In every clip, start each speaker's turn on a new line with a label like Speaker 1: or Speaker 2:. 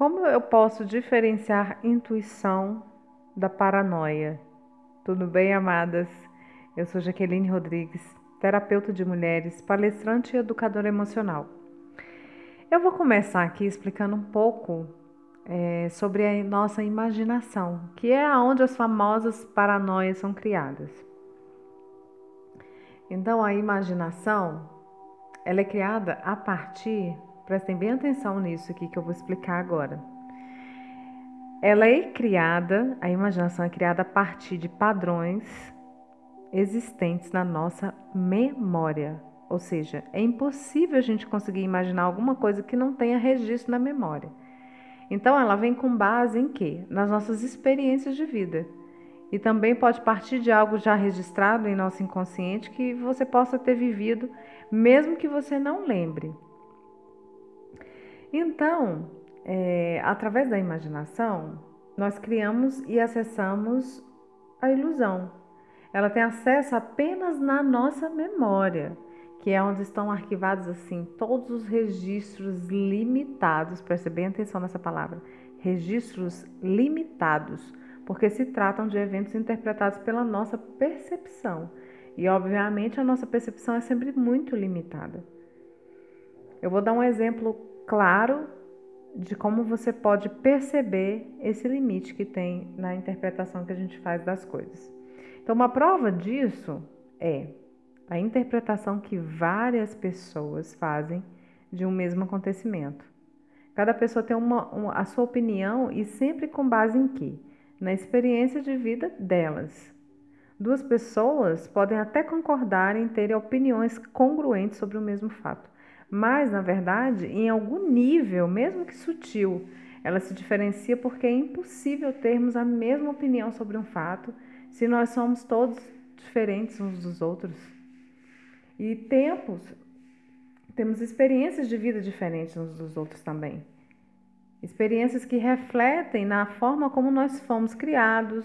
Speaker 1: Como eu posso diferenciar intuição da paranoia? Tudo bem, amadas? Eu sou Jaqueline Rodrigues, terapeuta de mulheres, palestrante e educadora emocional. Eu vou começar aqui explicando um pouco é, sobre a nossa imaginação, que é onde as famosas paranoias são criadas. Então, a imaginação ela é criada a partir, prestem bem atenção nisso aqui que eu vou explicar agora. Ela é criada, a imaginação é criada a partir de padrões existentes na nossa memória. Ou seja, é impossível a gente conseguir imaginar alguma coisa que não tenha registro na memória. Então ela vem com base em quê? Nas nossas experiências de vida. E também pode partir de algo já registrado em nosso inconsciente que você possa ter vivido, mesmo que você não lembre. Então, é, através da imaginação, nós criamos e acessamos a ilusão. Ela tem acesso apenas na nossa memória que é onde estão arquivados assim todos os registros limitados, preste bem atenção nessa palavra, registros limitados, porque se tratam de eventos interpretados pela nossa percepção. E obviamente a nossa percepção é sempre muito limitada. Eu vou dar um exemplo claro de como você pode perceber esse limite que tem na interpretação que a gente faz das coisas. Então, uma prova disso é a interpretação que várias pessoas fazem de um mesmo acontecimento. Cada pessoa tem uma, uma, a sua opinião e sempre com base em quê? Na experiência de vida delas. Duas pessoas podem até concordar em terem opiniões congruentes sobre o mesmo fato, mas, na verdade, em algum nível, mesmo que sutil, ela se diferencia porque é impossível termos a mesma opinião sobre um fato se nós somos todos diferentes uns dos outros. E tempos, temos experiências de vida diferentes uns dos outros também. Experiências que refletem na forma como nós fomos criados,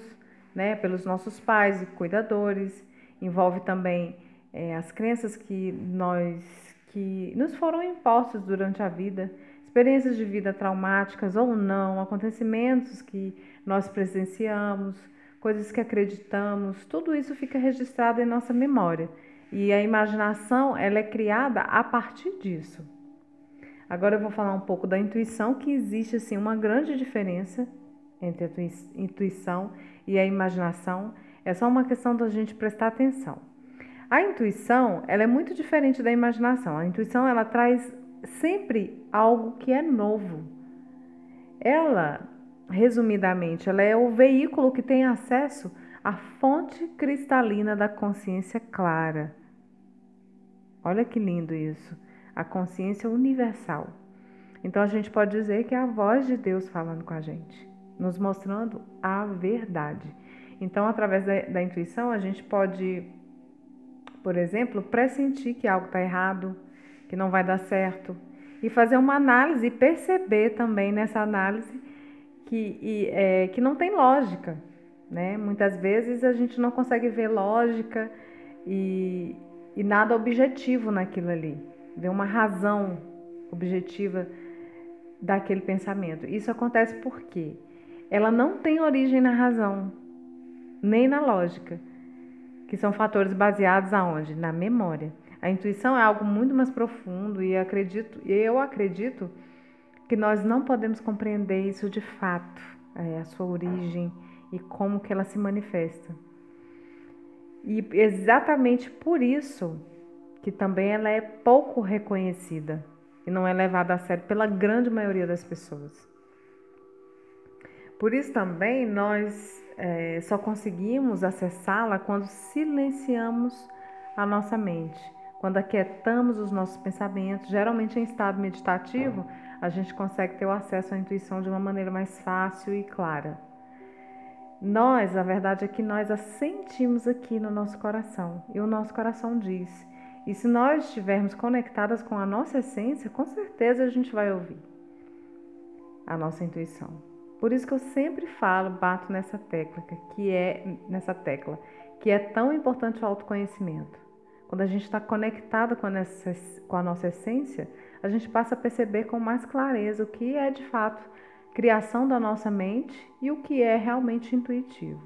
Speaker 1: né, pelos nossos pais e cuidadores. Envolve também é, as crenças que nós que nos foram impostas durante a vida, experiências de vida traumáticas ou não, acontecimentos que nós presenciamos, coisas que acreditamos, tudo isso fica registrado em nossa memória e a imaginação ela é criada a partir disso. Agora eu vou falar um pouco da intuição, que existe assim uma grande diferença entre a intuição e a imaginação. É só uma questão da gente prestar atenção. A intuição ela é muito diferente da imaginação. A intuição ela traz sempre algo que é novo. Ela, resumidamente, ela é o veículo que tem acesso à fonte cristalina da consciência clara Olha que lindo isso. A consciência universal. Então a gente pode dizer que é a voz de Deus falando com a gente, nos mostrando a verdade. Então, através da, da intuição, a gente pode, por exemplo, pressentir que algo está errado, que não vai dar certo, e fazer uma análise e perceber também nessa análise que, e, é, que não tem lógica. Né? Muitas vezes a gente não consegue ver lógica e, e nada objetivo naquilo ali. Vê uma razão objetiva daquele pensamento. Isso acontece porque ela não tem origem na razão, nem na lógica, que são fatores baseados aonde? Na memória. A intuição é algo muito mais profundo e acredito, eu acredito que nós não podemos compreender isso de fato, é, a sua origem e como que ela se manifesta. E exatamente por isso que também ela é pouco reconhecida e não é levada a sério pela grande maioria das pessoas. Por isso também nós é, só conseguimos acessá-la quando silenciamos a nossa mente, quando aquietamos os nossos pensamentos, geralmente em estado meditativo, a gente consegue ter o acesso à intuição de uma maneira mais fácil e clara. Nós, a verdade é que nós a sentimos aqui no nosso coração e o nosso coração diz. E se nós estivermos conectadas com a nossa essência, com certeza a gente vai ouvir a nossa intuição. Por isso que eu sempre falo, bato nessa tecla, que é nessa tecla, que é tão importante o autoconhecimento. Quando a gente está conectada com, com a nossa essência, a gente passa a perceber com mais clareza o que é de fato criação da nossa mente e o que é realmente intuitivo.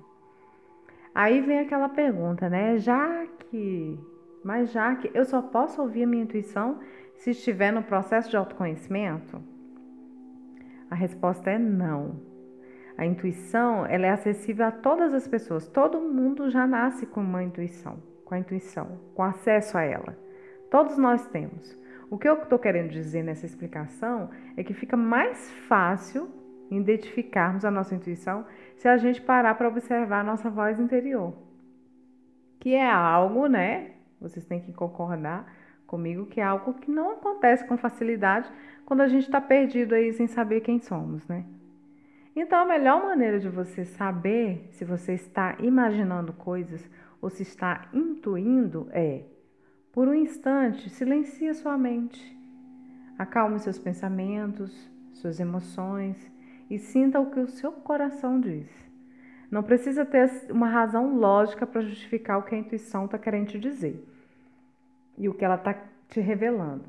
Speaker 1: Aí vem aquela pergunta, né? Já que, mas já que eu só posso ouvir a minha intuição se estiver no processo de autoconhecimento? A resposta é não. A intuição, ela é acessível a todas as pessoas. Todo mundo já nasce com uma intuição, com a intuição, com acesso a ela. Todos nós temos. O que eu estou querendo dizer nessa explicação é que fica mais fácil identificarmos a nossa intuição se a gente parar para observar a nossa voz interior. Que é algo, né? Vocês têm que concordar comigo que é algo que não acontece com facilidade quando a gente está perdido aí sem saber quem somos, né? Então, a melhor maneira de você saber se você está imaginando coisas ou se está intuindo é, por um instante, silencie sua mente. Acalme seus pensamentos, suas emoções e sinta o que o seu coração diz. Não precisa ter uma razão lógica para justificar o que a intuição está querendo te dizer e o que ela está te revelando.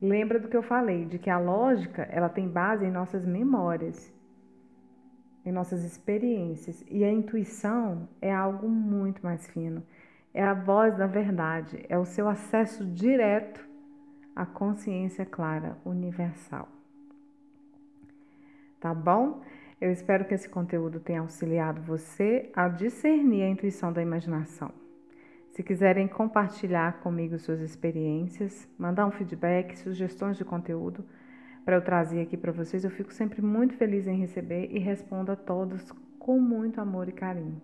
Speaker 1: Lembra do que eu falei, de que a lógica ela tem base em nossas memórias, em nossas experiências, e a intuição é algo muito mais fino. É a voz da verdade, é o seu acesso direto à consciência clara, universal. Tá bom? Eu espero que esse conteúdo tenha auxiliado você a discernir a intuição da imaginação. Se quiserem compartilhar comigo suas experiências, mandar um feedback, sugestões de conteúdo para eu trazer aqui para vocês, eu fico sempre muito feliz em receber e respondo a todos com muito amor e carinho.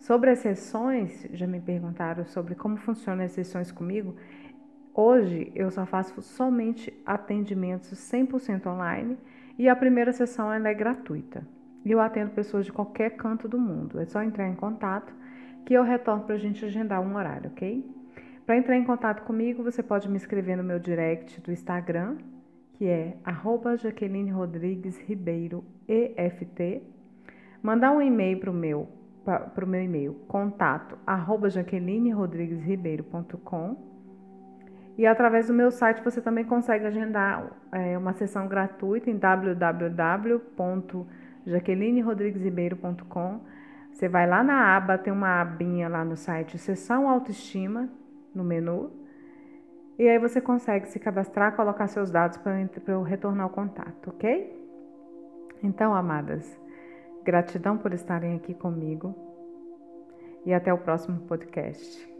Speaker 1: Sobre as sessões, já me perguntaram sobre como funcionam as sessões comigo. Hoje eu só faço somente atendimentos 100% online e a primeira sessão é gratuita. E eu atendo pessoas de qualquer canto do mundo. É só entrar em contato que eu retorno para a gente agendar um horário, ok? Para entrar em contato comigo, você pode me escrever no meu direct do Instagram, que é Jaqueline Rodrigues Ribeiro EFT. Mandar um e-mail para o meu, para o meu e-mail, contato arroba jaquelinerodriguesribeiro.com e através do meu site você também consegue agendar é, uma sessão gratuita em www.jaquelinerodriguesribeiro.com você vai lá na aba, tem uma abinha lá no site, Sessão Autoestima, no menu. E aí você consegue se cadastrar, colocar seus dados para eu retornar o contato, ok? Então, amadas, gratidão por estarem aqui comigo e até o próximo podcast.